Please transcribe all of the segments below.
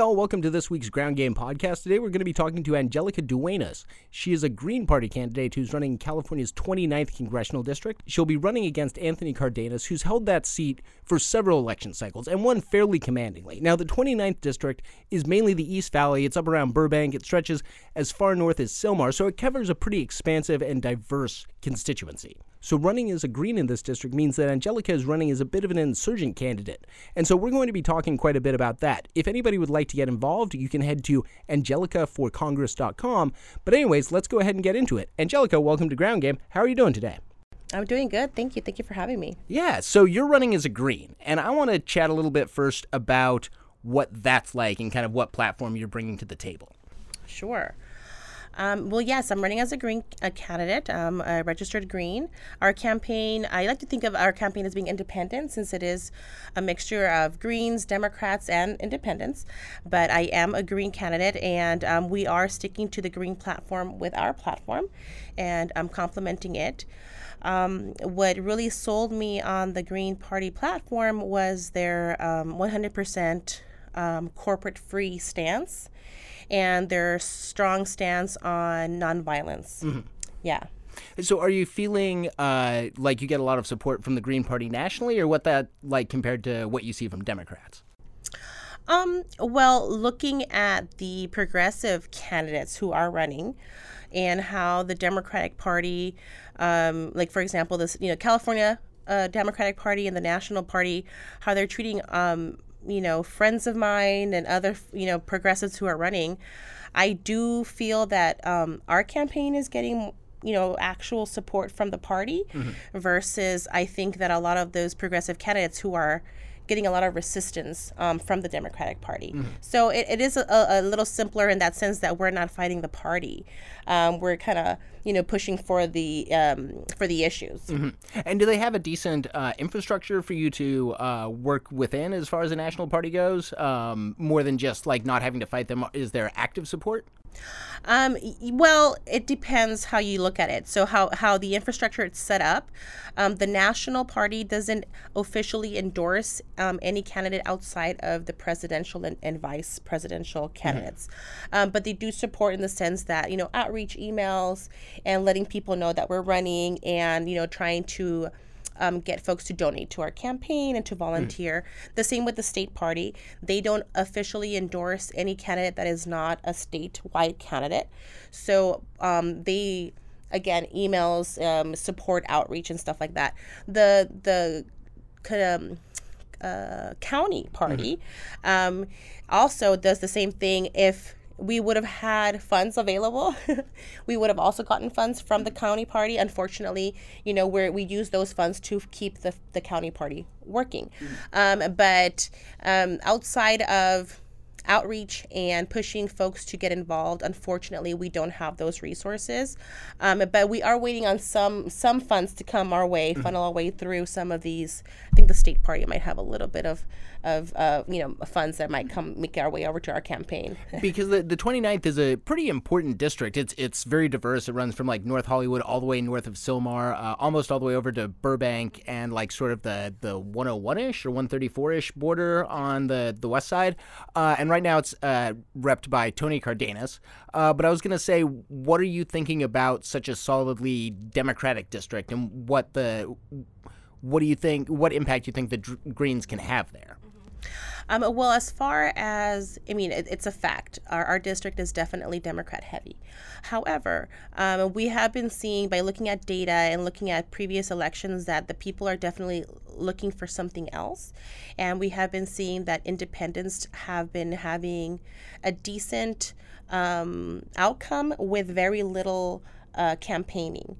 all, welcome to this week's Ground Game podcast. Today we're going to be talking to Angelica Duenas. She is a Green Party candidate who's running California's 29th congressional district. She'll be running against Anthony Cardenas, who's held that seat for several election cycles and won fairly commandingly. Now, the 29th district is mainly the East Valley. It's up around Burbank. It stretches as far north as Sylmar, so it covers a pretty expansive and diverse constituency. So, running as a Green in this district means that Angelica is running as a bit of an insurgent candidate. And so, we're going to be talking quite a bit about that. If anybody would like to get involved, you can head to angelicaforcongress.com. But, anyways, let's go ahead and get into it. Angelica, welcome to Ground Game. How are you doing today? I'm doing good. Thank you. Thank you for having me. Yeah, so you're running as a Green. And I want to chat a little bit first about what that's like and kind of what platform you're bringing to the table. Sure. Um, well, yes, I'm running as a green a candidate, um, a registered green. Our campaign, I like to think of our campaign as being independent since it is a mixture of Greens, Democrats, and independents. But I am a green candidate, and um, we are sticking to the green platform with our platform, and I'm complementing it. Um, what really sold me on the Green Party platform was their 100% um, um, corporate free stance and their strong stance on nonviolence. Mm-hmm. Yeah. So, are you feeling uh, like you get a lot of support from the Green Party nationally, or what that like compared to what you see from Democrats? Um, well, looking at the progressive candidates who are running, and how the Democratic Party, um, like for example, this you know California uh, Democratic Party and the National Party, how they're treating um, you know, friends of mine and other, you know, progressives who are running, I do feel that um, our campaign is getting you know actual support from the party mm-hmm. versus i think that a lot of those progressive candidates who are getting a lot of resistance um, from the Democratic Party. Mm-hmm. So it, it is a, a, little simpler in that sense that we're not fighting the party. Um, we're kind of you know pushing for the um, for the issues. Mm-hmm. And do they have a decent uh, infrastructure for you to uh, work within as far as the national party goes? Um, more than just like not having to fight them. Is there active support? Um, well, it depends how you look at it. So how, how the infrastructure is set up. Um, the National Party doesn't officially endorse um, any candidate outside of the presidential and, and vice presidential mm-hmm. candidates, mm-hmm. but they do support in the sense that you know outreach emails and letting people know that we're running and you know trying to um, get folks to donate to our campaign and to volunteer. Mm. The same with the state party. They don't officially endorse any candidate that is not a statewide candidate. So um, they, again, emails, um, support outreach, and stuff like that. The, the, um, uh, county party mm-hmm. um, also does the same thing if we would have had funds available. we would have also gotten funds from the county party. Unfortunately, you know, where we use those funds to keep the, the county party working. Mm-hmm. Um, but um, outside of outreach and pushing folks to get involved. Unfortunately, we don't have those resources, um, but we are waiting on some some funds to come our way, mm-hmm. funnel our way through some of these. I think the state party might have a little bit of of uh, you know funds that might come make our way over to our campaign. because the, the 29th is a pretty important district. It's it's very diverse. It runs from like North Hollywood all the way north of Sylmar, uh, almost all the way over to Burbank and like sort of the the 101ish or 134ish border on the the west side. Uh, and right now it's uh, repped by Tony Cardenas. Uh, but I was gonna say, what are you thinking about such a solidly Democratic district and what the what do you think? What impact do you think the Greens can have there? Um, well, as far as, I mean, it, it's a fact. Our, our, district is definitely Democrat heavy. However, um, we have been seeing by looking at data and looking at previous elections that the people are definitely looking for something else. And we have been seeing that independents have been having a decent um, outcome with very little uh, campaigning.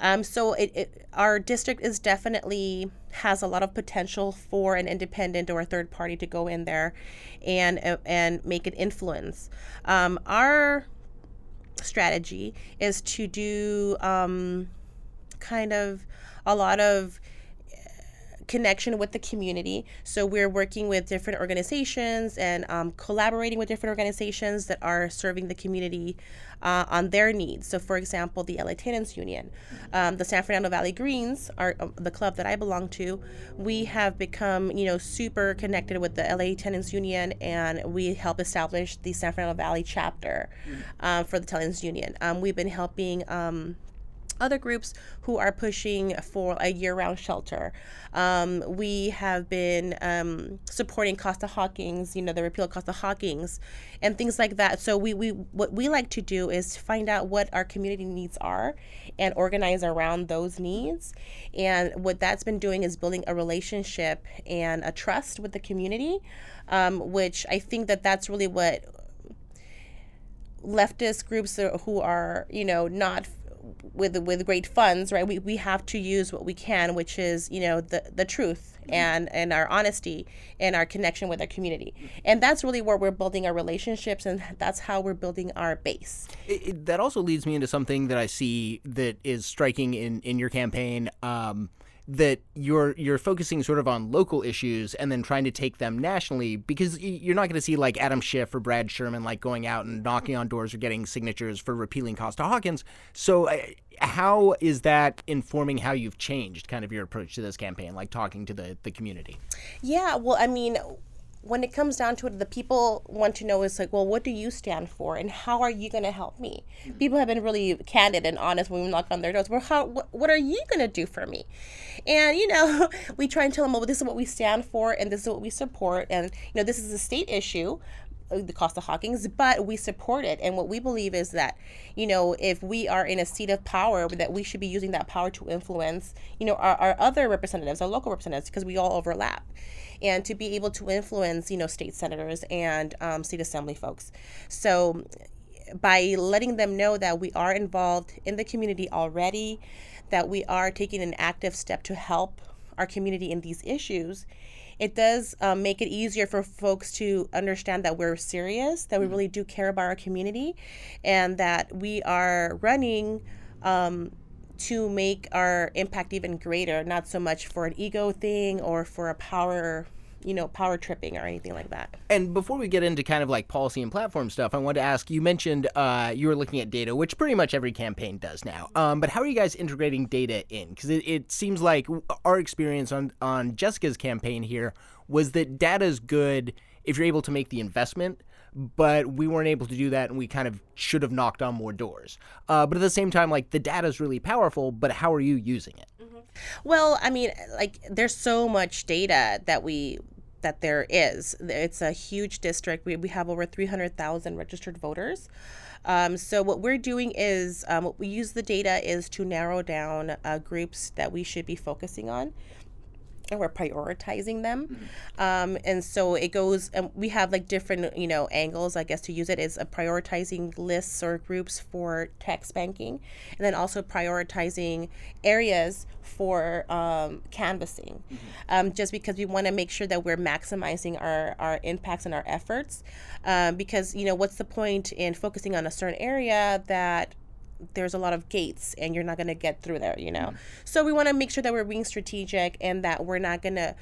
Um, so it, it, our district is definitely has a lot of potential for an independent or a third party to go in there and uh, and make an influence. Um, our strategy is to do um, kind of a lot of connection with the community. So we're working with different organizations and um, collaborating with different organizations that are serving the community uh, on their needs. So, for example, the LA Tenants Union, um, the San Fernando Valley Greens, are uh, the club that I belong to. We have become, you know, super connected with the LA Tenants Union, and we help establish the San Fernando Valley chapter uh, for the Tenants Union. Um, we've been helping um, other groups who are pushing for a year-round shelter. Um, we have been um, supporting Costa-Hawkins, you know, the repeal of Costa-Hawkins, and things like that. So we, we what we like to do is find out what our community needs are, and organize around those needs. And what that's been doing is building a relationship and a trust with the community, um, which I think that that's really what leftist groups who are you know not with with great funds, right? We, we have to use what we can, which is you know the the truth mm-hmm. and and our honesty and our connection with our community, and that's really where we're building our relationships, and that's how we're building our base. It, it, that also leads me into something that I see that is striking in in your campaign. Um, that you're you're focusing sort of on local issues and then trying to take them nationally because you're not going to see like Adam Schiff or Brad Sherman like going out and knocking on doors or getting signatures for repealing Costa Hawkins. So uh, how is that informing how you've changed kind of your approach to this campaign, like talking to the the community? Yeah, well, I mean when it comes down to it, the people want to know is like, well, what do you stand for, and how are you going to help me? Mm-hmm. People have been really candid and honest when we knock on their doors. Well, how, what, what are you going to do for me? And you know, we try and tell them, well, this is what we stand for, and this is what we support, and you know, this is a state issue, uh, Costa-Hawkins, but we support it. And what we believe is that, you know, if we are in a seat of power, that we should be using that power to influence, you know, our, our other representatives, our local representatives, because we all overlap and to be able to influence, you know, state senators and um, state assembly folks. So by letting them know that we are involved in the community already, that we are taking an active step to help our community in these issues, it does um, make it easier for folks to understand that we're serious, that we mm-hmm. really do care about our community, and that we are running um, to make our impact even greater, not so much for an ego thing or for a power you know, power tripping or anything like that. And before we get into kind of like policy and platform stuff, I wanted to ask you mentioned uh, you were looking at data, which pretty much every campaign does now. Um, but how are you guys integrating data in? Because it, it seems like our experience on, on Jessica's campaign here was that data is good if you're able to make the investment but we weren't able to do that and we kind of should have knocked on more doors. Uh, but at the same time, like the data is really powerful, but how are you using it? Mm-hmm. Well, I mean, like there's so much data that we that there is. It's a huge district. We, we have over 300,000 registered voters. Um, so what we're doing is um, what we use the data is to narrow down uh, groups that we should be focusing on and we're prioritizing them mm-hmm. um, and so it goes and we have like different you know angles i guess to use it is a prioritizing lists or groups for text banking and then also prioritizing areas for um, canvassing mm-hmm. um, just because we want to make sure that we're maximizing our, our impacts and our efforts um, because you know what's the point in focusing on a certain area that there's a lot of gates and you're not going to get through there, you know? Mm-hmm. So we want to make sure that we're being strategic and that we're not going to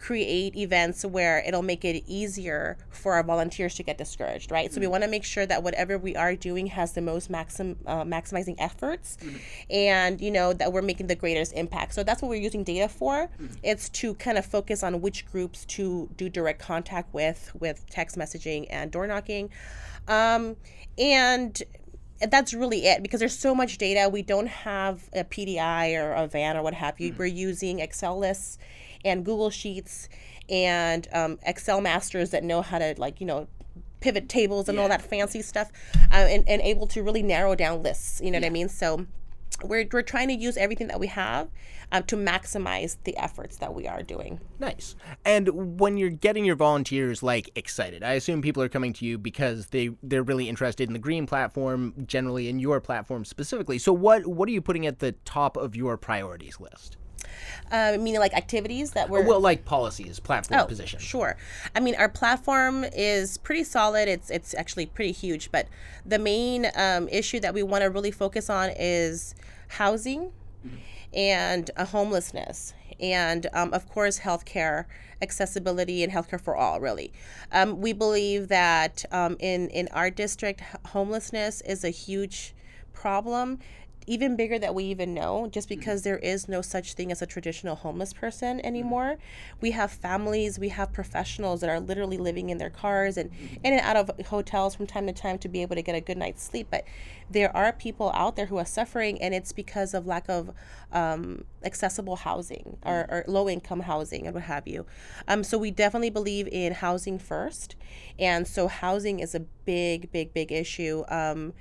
create events where it'll make it easier for our volunteers to get discouraged, right? Mm-hmm. So we mm-hmm. want to make sure that whatever we are doing has the most maxim uh, maximizing efforts, mm-hmm. and you know that we're making the greatest impact. So that's what we're using data for. Mm-hmm. It's to kind of focus on which groups to do direct contact with, with text messaging and door knocking, um, and that's really it because there's so much data. We don't have a PDI or a VAN or what have you. Mm-hmm. We're using Excel lists and Google Sheets and um, Excel masters that know how to like you know pivot tables and yeah. all that fancy stuff, uh, and, and able to really narrow down lists. You know yeah. what I mean? So we're, we're trying to use everything that we have um, to maximize the efforts that we are doing. Nice. And when you're getting your volunteers like excited, I assume people are coming to you because they they're really interested in the green platform, generally in your platform specifically. So what what are you putting at the top of your priorities list? Uh, meaning like activities that were well, like policies, platform oh, position. Sure. I mean, our platform is pretty solid. It's it's actually pretty huge. But the main um, issue that we want to really focus on is housing. Mm-hmm and a homelessness and um, of course, healthcare accessibility and healthcare for all. Really, um, we believe that um, in in our district, homelessness is a huge problem even bigger that we even know just mm-hmm. because there is no such thing as a traditional homeless person mm-hmm. anymore we have families we have professionals that are literally living in their cars and mm-hmm. in and out of hotels from time to time to be able to get a good night's sleep but there are people out there who are suffering and it's because of lack of um, accessible housing or, or, low income housing and what have you um, so we definitely believe in housing first and so housing is a big big big issue um,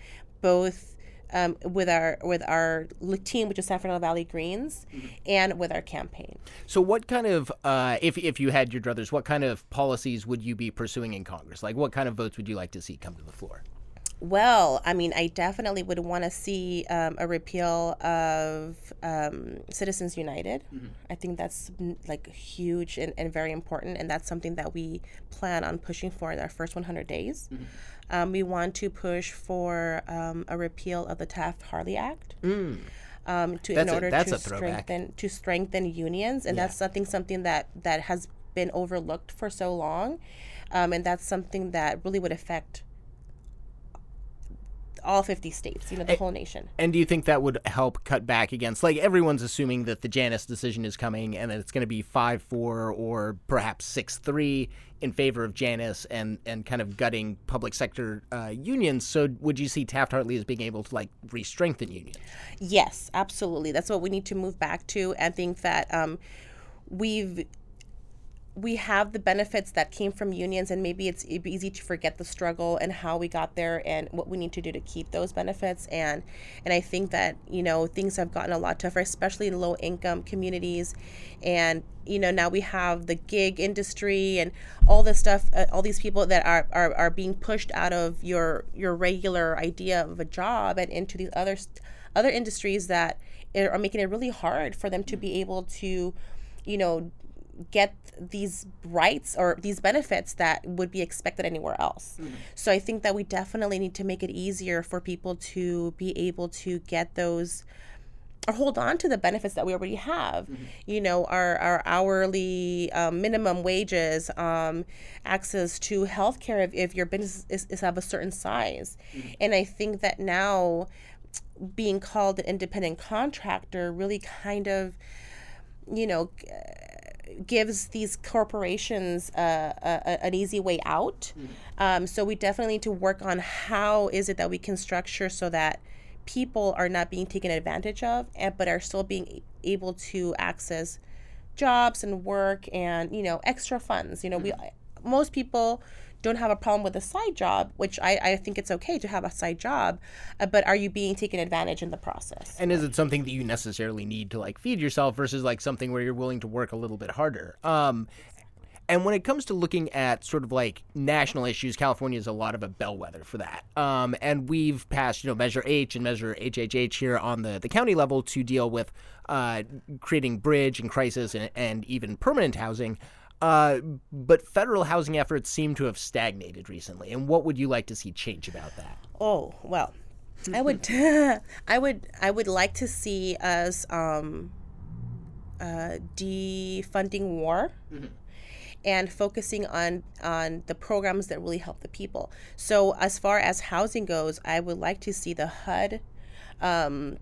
both um, with our with our team, which is San Fernando Valley Greens, mm-hmm. and with our campaign. So, what kind of, uh, if if you had your druthers, what kind of policies would you be pursuing in Congress? Like, what kind of votes would you like to see come to the floor? Well, I mean, I definitely would want to see um, a repeal of um, Citizens United. Mm-hmm. I think that's like huge and, and, very important, and that's something that we plan on pushing for in our first 100 days. Mm-hmm. Um, we want to push for um, a repeal of the Taft Hartley Act. Mm. Um, to that's in order a, to strengthen to strengthen unions, and yeah. that's something something that that has been overlooked for so long, um, and that's something that really would affect all 50 states, you know, the and, whole nation. And do you think that would help cut back against, like, everyone's assuming that the Janus decision is coming and that it's going to be 5 4 or perhaps 6 3 in favor of Janus and, and kind of gutting public sector uh, unions. So would you see Taft Hartley as being able to, like, re strengthen unions? Yes, absolutely. That's what we need to move back to. I think that um, we've we have the benefits that came from unions and maybe it's easy to forget the struggle and how we got there and what we need to do to keep those benefits. And and I think that you know things have gotten a lot tougher especially in low income communities. And you know now we have the gig industry and all this stuff uh, all these people that are, are are being pushed out of your your regular idea of a job and into these other other industries that are making it really hard for them to be able to you know get these rights or these benefits that would be expected anywhere else. Mm-hmm. So I think that we definitely need to make it easier for people to be able to get those or hold on to the benefits that we already have. Mm-hmm. You know, our, our hourly um, minimum wages, um, access to healthcare if, if your business is, is of a certain size. Mm-hmm. And I think that now being called an independent contractor really kind of, you know, gives these corporations uh, a, an easy way out. Mm-hmm. Um, so we definitely need to work on how is it that we can structure so that people are not being taken advantage of, and, but are still being able to access jobs and work and you know extra funds. You know, mm-hmm. we most people don't have a problem with a side job, which I, I think it's okay to have a side job, uh, but are you being taken advantage in the process? And is it something that you necessarily need to like feed yourself versus like something where you're willing to work a little bit harder? Um, and when it comes to looking at sort of like national issues, California is a lot of a bellwether for that. Um, and we've passed, you know, Measure H and Measure HHH here on the, the county level to deal with uh, creating bridge and crisis and, and even permanent housing. Uh, but federal housing efforts seem to have stagnated recently. And what would you like to see change about that? Oh well, I would, I would, I would like to see us um, uh, defunding war. Mm-hmm and focusing on on the programs that really help the people. So as far as housing goes, I would like to see the HUD um,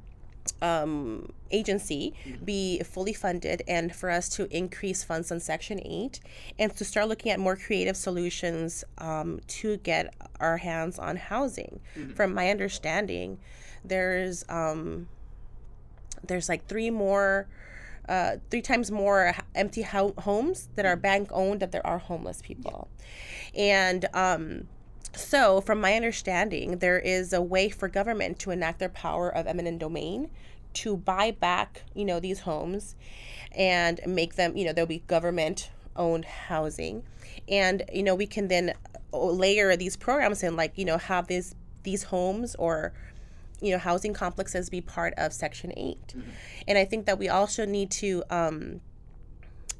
um, agency be fully funded and for us to increase funds on Section 8 and to start looking at more creative solutions um, to get our hands on housing. Mm-hmm. From my understanding, there's um, there's like three more. Uh, three times more empty ho- homes that are bank owned that there are homeless people, and um, so, from my understanding, there is a way for government to enact their power of eminent domain to buy back, you know, these homes and make them, you know, there'll be government owned housing. And, you know, we can then layer these programs and like, you know, have these these homes or you know housing complexes be part of section 8 mm-hmm. and i think that we also need to um,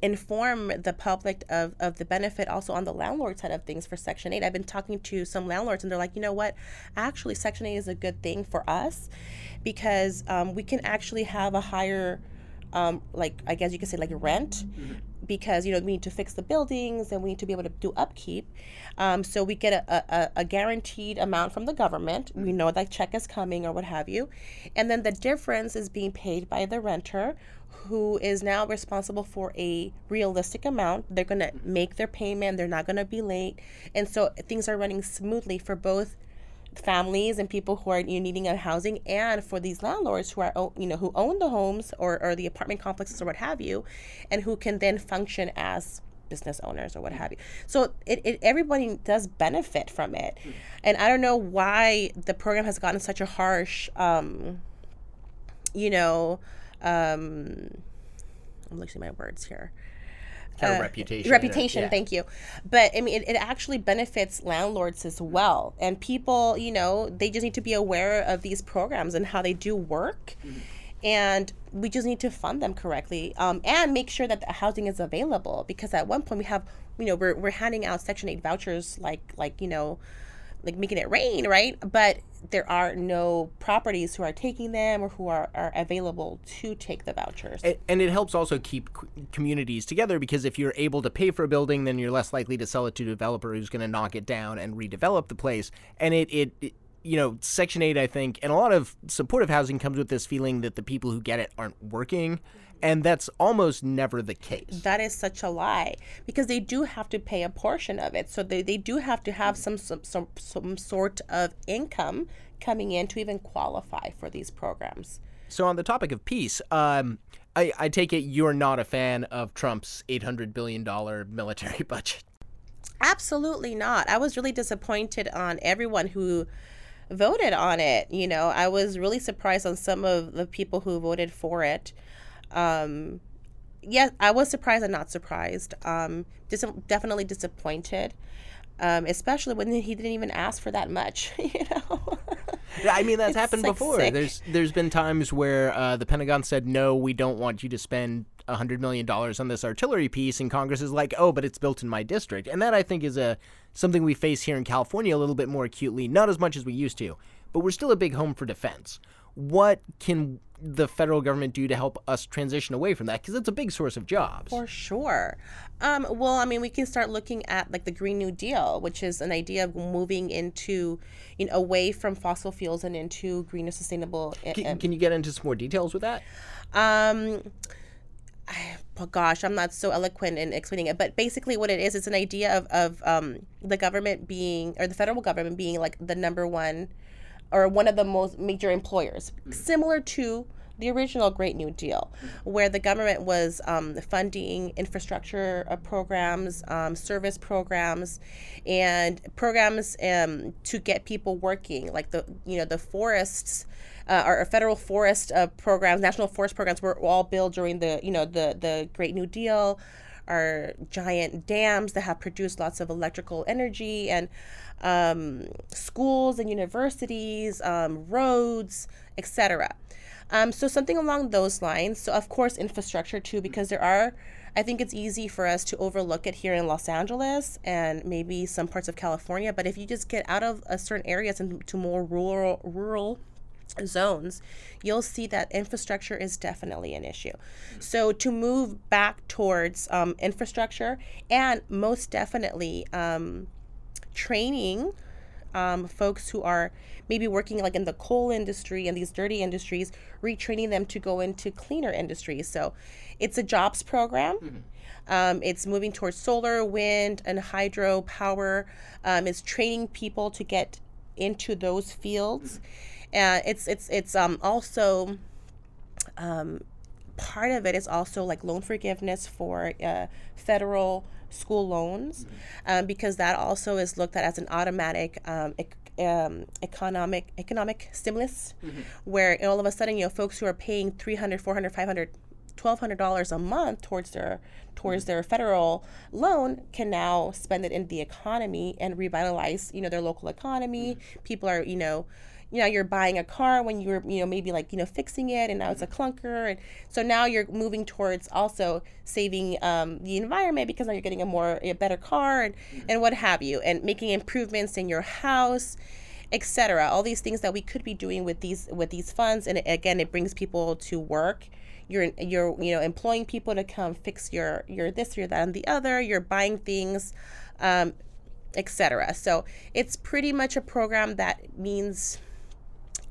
inform the public of, of the benefit also on the landlord side of things for Section 8. I've been talking to some landlords and they're like, you know what? Actually, Section 8 is a good thing for us because um, we can actually have a higher um, like I guess you could say like rent, because you know we need to fix the buildings and we need to be able to do upkeep. Um, so we get a, a, a guaranteed amount from the government. We know that check is coming or what have you, and then the difference is being paid by the renter, who is now responsible for a realistic amount. They're gonna make their payment. They're not gonna be late, and so things are running smoothly for both families and people who are you know, needing a housing and for these landlords who are you know who own the homes or, or the apartment complexes or what have you and who can then function as business owners or what have you. So it, it everybody does benefit from it. And i don't know why the program has gotten such a harsh um, you know um, i'm losing my words here Kind of uh, reputation. reputation yeah. thank you. But i mean it, it actually benefits landlords as well. And people you know they just need to be aware of these programs and how they do work. And we just need to fund them correctly um, and make sure that the housing is available. Because at one point we have you know we're, we're handing out section 8 vouchers like like you know like making it rain right but there are no properties who are taking them or who are, are available to take the vouchers A- And it helps also keep communities together because if you're able to pay for a building, then you're less likely to sell it to a developer who's going to knock it down and redevelop the place. And it, it, it, you know, Section 8, I think, and a lot of supportive housing comes with this feeling that the people who get it aren't working. And that's almost never the case. that is such a lie because they do have to pay a portion of it so they, they do have to have some, some some some sort of income coming in to even qualify for these programs So, on the topic of peace, um, I, I take it you're not a fan of Trump's $800 billion military budget. absolutely not i was really disappointed on everyone who voted on it you know i was really surprised on some of the people who voted for it um yes i was surprised and not surprised um dis- definitely disappointed um, especially when he didn't even ask for that much you know I mean that's It's happened like before. sick. There's there's been times where uh, the Pentagon said no, we don't want you to spend hundred million dollars on this artillery piece, and Congress is like, oh, but it's built in my district, and that I think is a something we face here in California a little bit more acutely, not as much as we used to, but we're still a big home for defense. What can the federal government do to help us transition away from that? Because it's a big source of jobs. For sure. Um, well, I mean, we can start looking at like the Green New Deal, which is an idea of moving into, you know, away from fossil fuels and into greener, sustainable. Can, can you get into some more details with that? Um, oh gosh, I'm not so eloquent in explaining it, but basically, what it is, it's an idea of of um, the government being or the federal government being like the number one or one of the most major employers, similar to the original Great New Deal, where the government was um, funding infrastructure uh, programs, um, service programs, and programs um, to get people working, like the you know the forests. Uh, our federal forest uh, programs, national forest programs, were all built during the you know the the Great New Deal, our giant dams that have produced lots of electrical energy and um, schools and universities, um, roads, etc. Um, so something along those lines. So of course infrastructure too, because there are. I think it's easy for us to overlook it here in Los Angeles and maybe some parts of California. But if you just get out of uh, certain areas into more rural rural zones, you'll see that infrastructure is definitely an issue. So, to move back towards um, infrastructure and most definitely um, training um, folks who are maybe working like in the coal industry and these dirty industries, retraining them to go into cleaner industries. So, it's a jobs program. Um, it's moving towards solar, wind, and hydro power. Um, it's training people to get into those fields. Uh, it's it's it's um, also um, part of it is also like loan forgiveness for uh, federal school loans um, because that also is looked at as an automatic um, ec- um, economic economic stimulus where all of a sudden you know folks who are paying 300 400 500 $1200 a month towards their towards their federal loan can now spend it in the economy and revitalize you know their local economy. People are you know you know you're buying a car when you were you know maybe like you know fixing it and now it's a clunker and so now you're moving towards also saving um, the environment because now you're getting a more a better car and, and what have you and making improvements in your house etc all these things that we could be doing with these with these funds and again it brings people to work. You're you're you know employing people to come fix your your this your that and the other. You're buying things um, etc so it's pretty much a program that means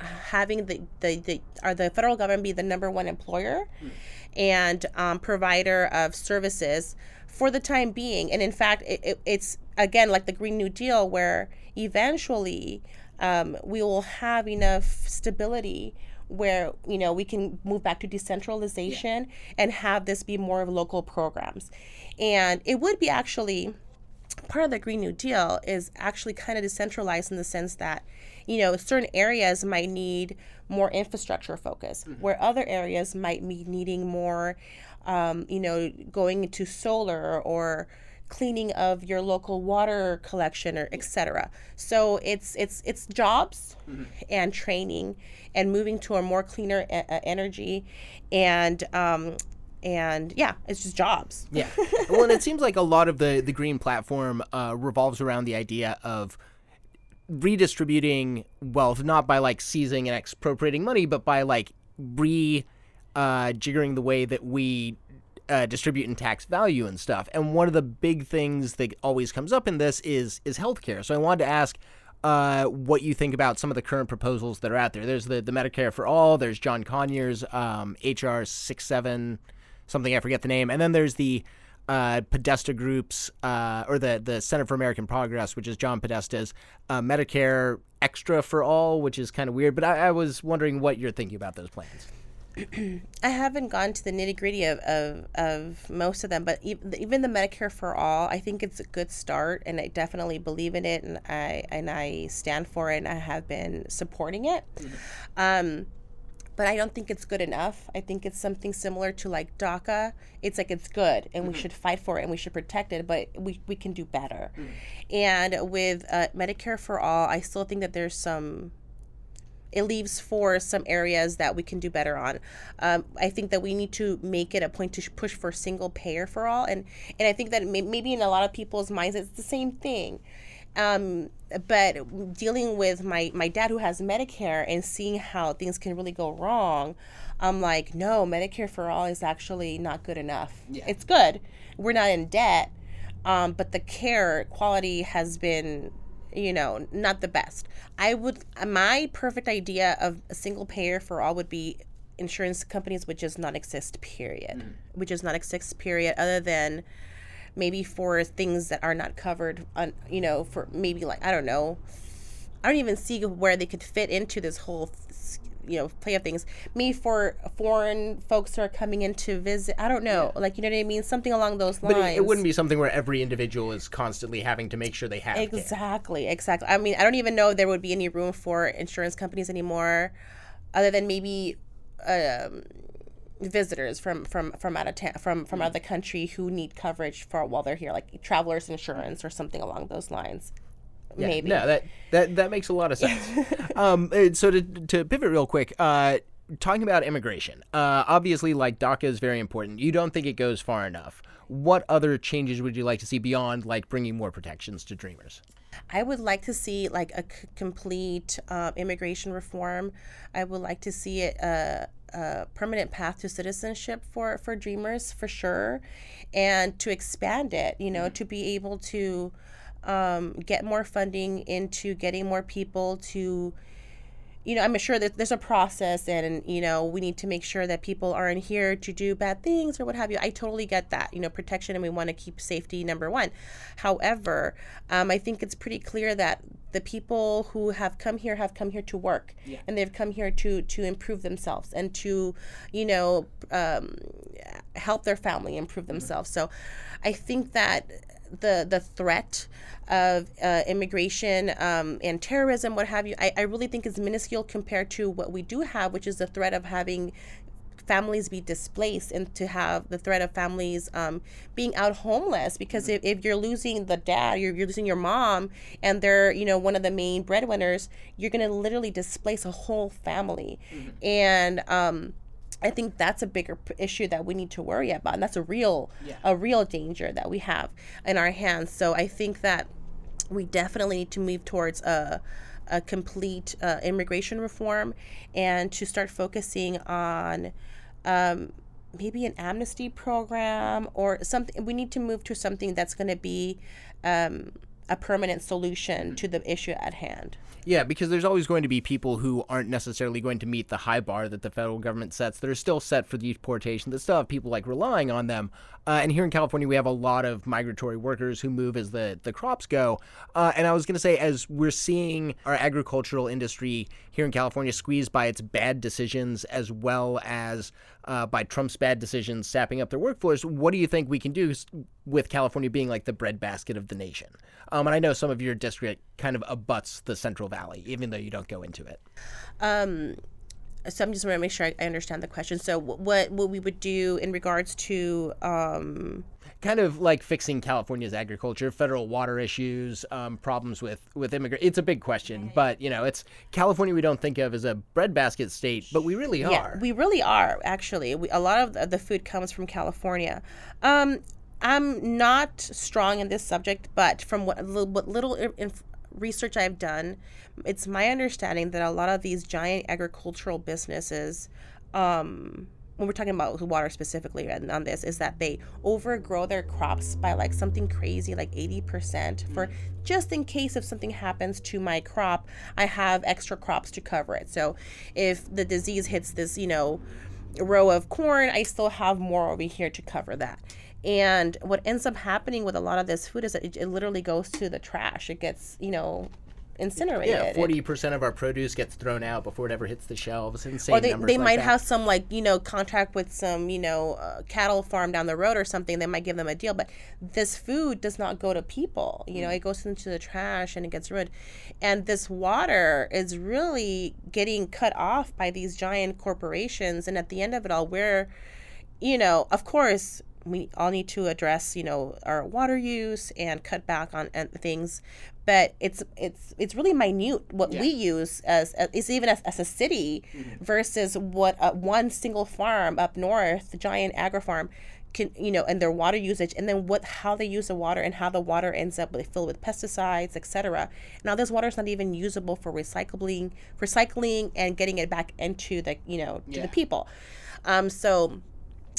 having the the, the or the federal government be the number one employer mm. and um, provider of services for the time being and in fact it, it, it's again like the green new deal where eventually um, we will have enough stability where you know we can move back to decentralization yeah. and have this be more of local programs and it would be actually part of the green new deal is actually kind of decentralized in the sense that you know certain areas might need more infrastructure focus mm-hmm. where other areas might be needing more um, you know going into solar or cleaning of your local water collection or etc so it's it's it's jobs mm-hmm. and training and moving to a more cleaner e- energy and um and yeah it's just jobs yeah well and it seems like a lot of the the green platform uh, revolves around the idea of redistributing wealth not by like seizing and expropriating money but by like re uh, jiggering the way that we uh, distribute and tax value and stuff. And one of the big things that always comes up in this is is healthcare. So I wanted to ask uh, what you think about some of the current proposals that are out there. There's the, the Medicare for All. There's John Conyers um, HR six seven something I forget the name, and then there's the uh, Podesta Group's uh, or the the Center for American Progress, which is John Podesta's uh, Medicare Extra for All, which is kind of weird. But I, I was wondering what you're thinking about those plans. I haven't gone to the nitty gritty of, of, of most of them, but even the Medicare for All, I think it's a good start, and I definitely believe in it, and I and I stand for it, and I have been supporting it. Mm-hmm. Um, but I don't think it's good enough. I think it's something similar to like DACA. It's like it's good, and mm-hmm. we should fight for it, and we should protect it, but we we can do better. Mm-hmm. And with uh, Medicare for All, I still think that there's some it leaves for some areas that we can do better on. Um, I think that we need to make it a point to push for single payer for all, and and I think that may, maybe in a lot of people's minds it's the same thing. Um, but dealing with my my dad who has Medicare and seeing how things can really go wrong, I'm like, no, Medicare for all is actually not good enough. Yeah. It's good. We're not in debt, um, but the care quality has been you know, not the best. I would, my perfect idea of a single payer for all would be insurance companies which does not exist, period. Mm. Which does not exist, period, other than maybe for things that are not covered on, you know, for maybe like, I don't know. I don't even see where they could fit into this whole you know play of things maybe for foreign folks who are coming in to visit i don't know yeah. like you know what i mean something along those lines but it, it, wouldn't be something where every individual is constantly having to make sure they have exactly care. exactly i mean i don't even know if there would be any room for insurance companies anymore other than maybe um, visitors from from from out of town from from mm-hmm. other country who need coverage for while they're here like travelers insurance or something along those lines yeah, maybe. No, that that that makes a lot of sense. um, uh, so to to pivot real quick, uh, talking about immigration, uh, obviously, like DACA is very important. You don't think it goes far enough. What other changes would you like to see beyond like bringing more protections to Dreamers? I would like to see like a c- complete uh, immigration reform. I would like to see it a, a permanent path to citizenship for for Dreamers for sure, and to expand it. You know, mm-hmm. to be able to um, get more funding into getting more people to you know, I'm sure that there's a process and, you know, we need to make sure that people aren't here to do bad things or what have you. I totally get that, you know, protection and we want to keep safety number one. However, um, I think it's pretty clear that the people who have come here have come here to work yeah. and they've come here to, to improve themselves and to, you know, um, help their family improve themselves. So I think that the the threat of uh, immigration um, and terrorism, what have you, I, I really think is minuscule compared to what we do have, which is the threat of having families be displaced and to have the threat of families um, being out homeless. Because if, if you're losing the dad you're, you're losing your mom and they're you know one of the main breadwinners you're going to literally displace a whole family. Mm-hmm. and um, I think that's a bigger issue that we need to worry about, and that's a real, yeah. a real danger that we have in our hands. So I think that we definitely need to move towards a, a complete uh, immigration reform, and to start focusing on um, maybe an amnesty program or something. We need to move to something that's going to be um, a permanent solution to the issue at hand. Yeah, because there's always going to be people who aren't necessarily going to meet the high bar that the federal government sets that are still set for deportation, that still have people like relying on them. Uh, and here in California, we have a lot of migratory workers who move as the, the crops go. Uh, and I was going to say, as we're seeing our agricultural industry here in California squeezed by its bad decisions as well as uh, by Trump's bad decisions sapping up their workforce, what do you think we can do with California being like the breadbasket of the nation? Um, and I know some of your district kind of abuts the Central Valley, even though you don't go into it. Um, so I'm just want to make sure I, I, understand the question. So what what we would do in regards to um, kind of like fixing California's agriculture, federal water issues, um, problems with with immigrant. It's a big question, but you know, it's California. We don't think of as a breadbasket state, but we really are. Yeah, we really are. Actually, we, a lot of the, the food comes from California. Um, I'm not strong in this subject, but from what, what little inf- research I've done, it's my understanding that a lot of these giant agricultural businesses, um, when we're talking about water specifically and on this, is that they overgrow their crops by like something crazy, like 80%, for just in case if something happens to my crop, I have extra crops to cover it. So if the disease hits this, you know, row of corn, I still have more over here to cover that. And what ends up happening with a lot of this food is that it, it literally goes to the trash. It gets, you know, incinerated. Yeah, forty percent of our produce gets thrown out before it ever hits the shelves. Insane. Or they, they like might that. have some like you know contract with some you know uh, cattle farm down the road or something. They might give them a deal, but this food does not go to people. You know, mm. it goes into the trash and it gets ruined. And this water is really getting cut off by these giant corporations. And at the end of it all, we're you know, of course, we all need to address you know our water use and cut back on things but it's it's it's really minute what yeah. we use as, as is even as, as a city mm-hmm. versus what uh, one single farm up north the giant agri farm can you know and their water usage and then what how they use the water and how the water ends up with, filled with pesticides etc now this water is not even usable for recycling recycling and getting it back into the you know to yeah. the people um so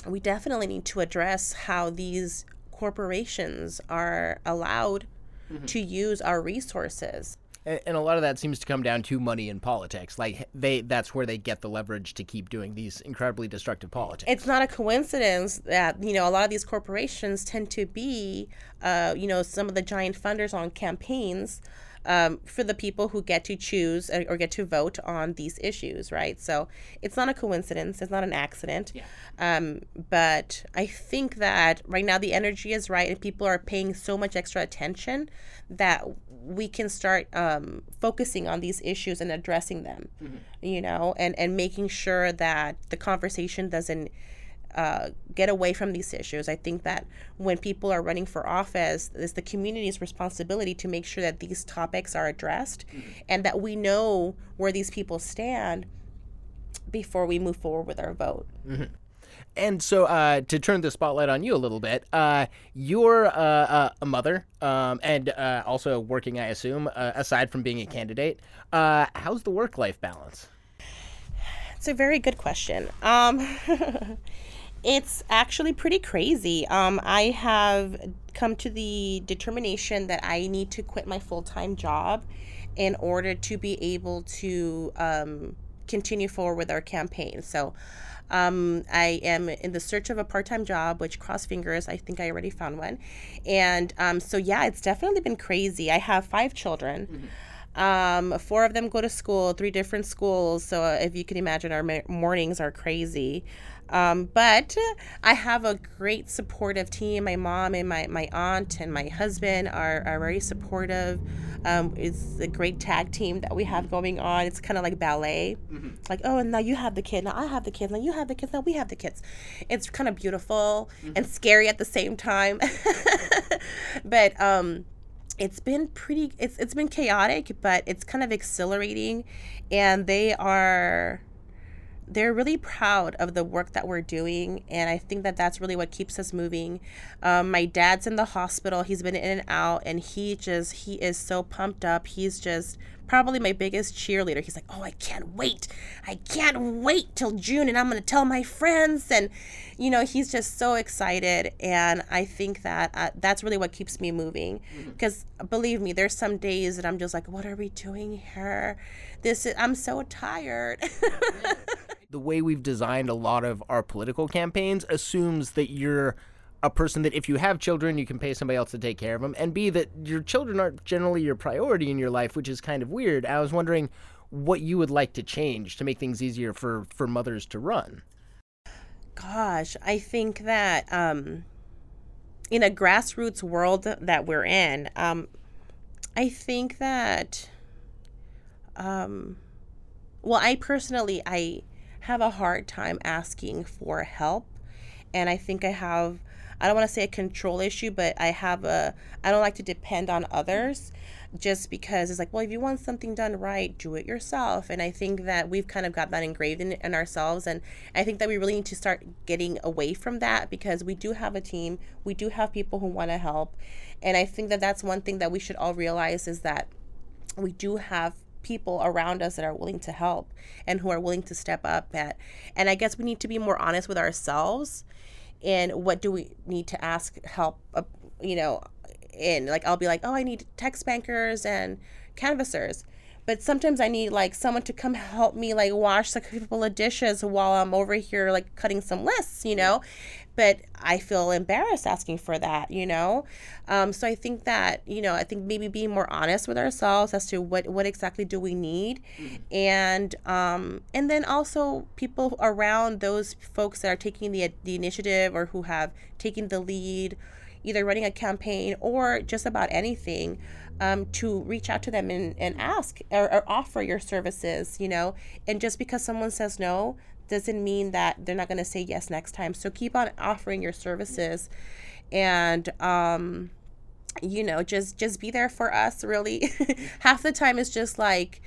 we definitely need to address how these corporations are allowed mm-hmm. to use our resources. And, a lot of that seems to come down to money and politics. Like they, that's where they get the leverage to keep doing these incredibly destructive politics. It's not a coincidence that you know a lot of these corporations tend to be, uh, you know, some of the giant funders on campaigns um, for the people who get to choose or get to vote on these issues, right? So it's not a coincidence, it's not an accident. Yeah. Um, but I think that right now the energy is right and people are paying so much extra attention that we can start um, focusing on these issues and addressing them, mm-hmm. you know, and, and making sure that the conversation doesn't uh, get away from these issues. I think that when people are running for office, it's the community's responsibility to make sure that these topics are addressed mm-hmm. and that we know where these people stand before we move forward with our vote. Mm-hmm. And so, uh, to turn the spotlight on you a little bit, uh, you're uh, uh a mother um, and uh, also working, I assume, uh, aside from being a candidate. how's the work life balance? It's a very good question. Um, It's actually pretty crazy. Um, I have come to the determination that I need to quit my full time job in order to be able to um, continue forward with our campaign. So um, I am in the search of a part time job, which cross fingers, I think I already found one. And um, so, yeah, it's definitely been crazy. I have five children. Mm-hmm. Um, four of them go to school, three different schools. So, uh, if you can imagine, our ma- mornings are crazy. Um, but I have a great supportive team. My mom and my, my aunt and my husband are, are very supportive. Um, it's a great tag team that we have going on. It's kind of like ballet. Mm-hmm. Like, oh, and now you have the kid. Now I have the kids. Now you have the kids. Now we have the kids. It's kind of beautiful mm-hmm. and scary at the same time. but um, it's been pretty. It's it's been chaotic, but it's kind of exhilarating, and they are they're really proud of the work that we're doing and i think that that's really what keeps us moving um, my dad's in the hospital he's been in and out and he just he is so pumped up he's just probably my biggest cheerleader. He's like, "Oh, I can't wait! I can't wait till June, and I'm gonna tell my friends." And you know, he's just so excited, and I think that uh, that's really what keeps me moving. Because mm-hmm. believe me, there's some days that I'm just like, "What are we doing here?" This is, I'm so tired. the way we've designed a lot of our political campaigns assumes that you're a person that if you have children, you can pay somebody else to take care of them, and B, that your children aren't generally your priority in your life, which is kind of weird. I was wondering what you would like to change to make things easier for, for mothers to run. Gosh, I think that um, in a grassroots world that we're in, um, I think that, um, well, I personally, I have a hard time asking for help. And I think I have I don't want to say a control issue, but I have a I don't like to depend on others just because it's like, well, if you want something done right, do it yourself. And I think that we've kind of got that engraved in, in ourselves. And I think that we really need to start getting away from that because we do have a team, we do have people who want to help. And I think that that's one thing that we should all realize is that we do have people around us that are willing to help and who are willing to step up at and i guess we need to be more honest with ourselves and what do we need to ask help uh, you know in like i'll be like oh i need text bankers and canvassers but sometimes i need like someone to come help me like wash a couple of dishes while i'm over here like cutting some lists you know but I feel embarrassed asking for that, you know? Um, so I think that, you know, I think maybe being more honest with ourselves as to what, what exactly do we need. Mm-hmm. And, um, and then also people around those folks that are taking the, the initiative or who have taken the lead, either running a campaign or just about anything, um, to reach out to them and, and ask or, or offer your services, you know? And just because someone says no, doesn't mean that they're not going to say yes next time. So keep on offering your services and um you know, just just be there for us really. Half the time it's just like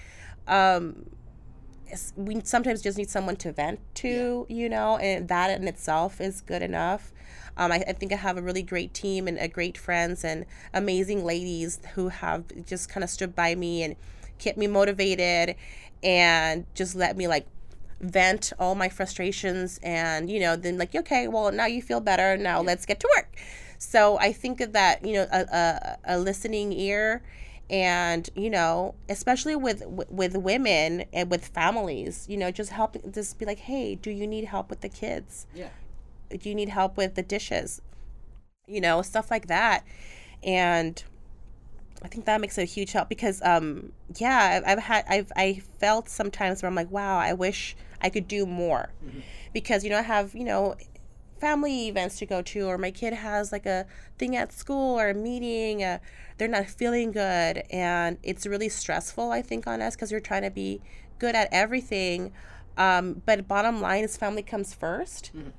um we sometimes just need someone to vent to, yeah. you know, and that in itself is good enough. Um, I, I, think I have a really great team and a great friends and amazing ladies who have just kind of stood by me and kept me motivated and just let me like vent all my frustrations and you know then like okay well now you feel better now yeah. let's get to work. So i think that you know a, a, a listening ear and you know especially with with women and with families you know just help just be like hey do you need help with the kids? Yeah. Do you need help with the dishes? You know stuff like that. And I think that makes a huge help because, um, yeah, I've, I've had, I've, I felt sometimes where I'm like, wow, I wish I could do more, mm-hmm. because you know I have you know family events to go to, or my kid has like a thing at school or a meeting, uh, they're not feeling good, and it's really stressful. I think on us because we're trying to be good at everything, um, but bottom line is family comes 1st mm-hmm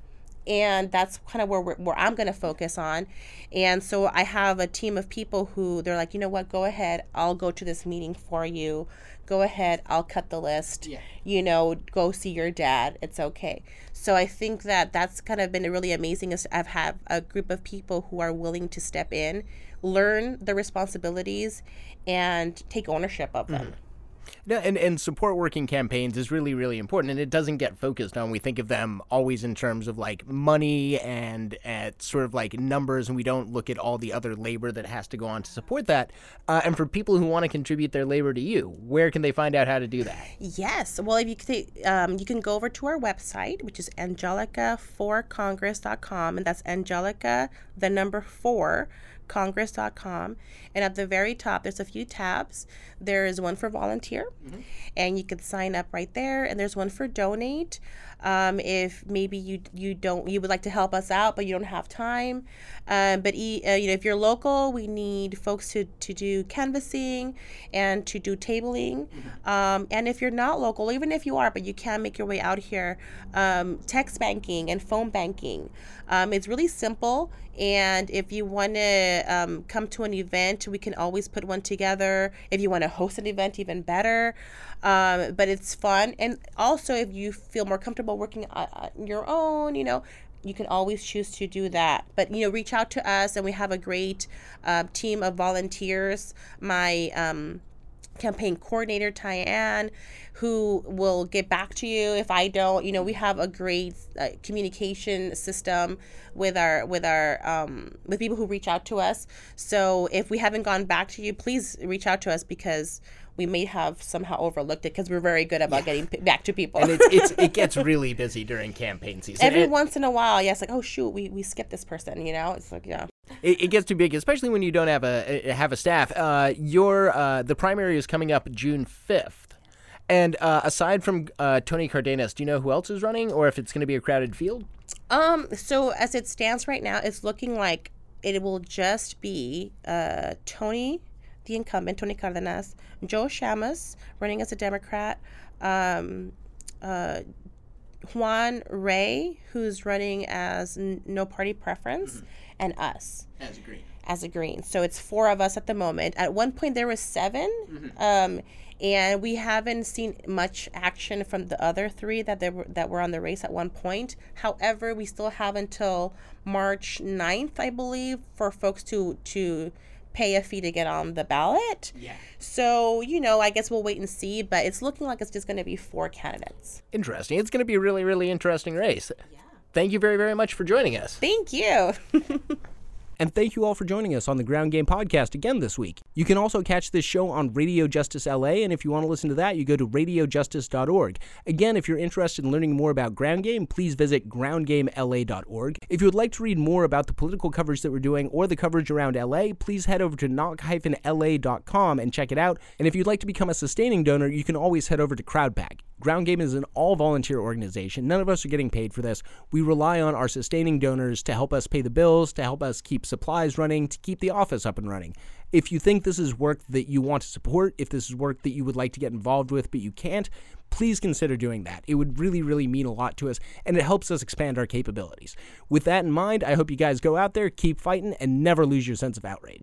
and that's kind of where where I'm going to focus on. And so I have a team of people who they're like, you know what, go ahead, I'll go to this meeting for you. Go ahead, I'll cut the list. Yeah. You know, go see your dad. It's okay. So I think that that's kind of been really amazing. Is I've had a group of people who are willing to step in, learn the responsibilities, and take ownership of them. Mm-hmm. No, and, and support working campaigns is really, really important. And it doesn't get focused on. We think of them always in terms of like money and at sort of like numbers, and we don't look at all the other labor that has to go on to support that. Uh, and for people who want to contribute their labor to you, where can they find out how to do that? Yes. Well, if you could, um, you can go over to our website, which is angelica4congress.com, and that's Angelica, the number four congress.com. And at the very top, there's a few tabs. There is one for volunteer, mm-hmm. and you can sign up right there. And there's one for donate. Um, if maybe you you don't you would like to help us out, but you don't have time. Um, but e, uh, you know if you're local, we need folks to to do canvassing and to do tabling. Mm-hmm. Um, and if you're not local, even if you are, but you can make your way out here, um, text banking and phone banking. Um, it's really simple. And if you want to um, come to an event, we can always put one together. If you want to host an event, even better. Um, but it's fun. And also, if you feel more comfortable working on your own, you know, you can always choose to do that. But you know, reach out to us, and we have a great uh, team of volunteers. My um, campaign coordinator Tyann, who will get back to you if I don't. You know, we have a great uh, communication system with our with our um, with people who reach out to us. So if we haven't gone back to you, please reach out to us because we may have somehow overlooked it because we're very good about getting p- back to people. And it's, it's it gets really busy during campaign season. Every once in a while, yes, like oh shoot, we we skipped this person. You know, it's like yeah. it, it gets too big, especially when you don't have a have a staff. Uh, your uh, the primary is coming up June fifth, and uh, aside from uh, Tony Cardenas, do you know who else is running, or if it's going to be a crowded field? Um, so as it stands right now, it's looking like it will just be uh, Tony, the incumbent, Tony Cardenas, Joe Shamus running as a Democrat, um, uh, Juan Ray, who's running as n- no party preference, and us As a green. as a green. So it's four of us at the moment. At one point there was 7 um, and we haven't seen much action from the other three that they were that were on the race at one point. However, we still have until March 9th, I believe, for folks to to pay a fee to get on the ballot. Yeah. So, you know, I guess we'll wait and see, but it's looking like it's just going to be four candidates. Interesting. It's going to be a really really interesting race. Yeah. Thank you very very much for joining us. Thank you. And thank you all for joining us on the Ground Game Podcast again this week. You can also catch this show on Radio Justice LA, and if you want to listen to that, you go to radiojustice.org. Again, if you're interested in learning more about Ground Game, please visit groundgamela.org. If you would like to read more about the political coverage that we're doing or the coverage around LA, please head over to knock-la.com and check it out. And if you'd like to become a sustaining donor, you can always head over to CrowdPack. Ground Game is an all volunteer organization. None of us are getting paid for this. We rely on our sustaining donors to help us pay the bills, to help us keep supplies running, to keep the office up and running. If you think this is work that you want to support, if this is work that you would like to get involved with but you can't, please consider doing that. It would really, really mean a lot to us, and it helps us expand our capabilities. With that in mind, I hope you guys go out there, keep fighting, and never lose your sense of outrage.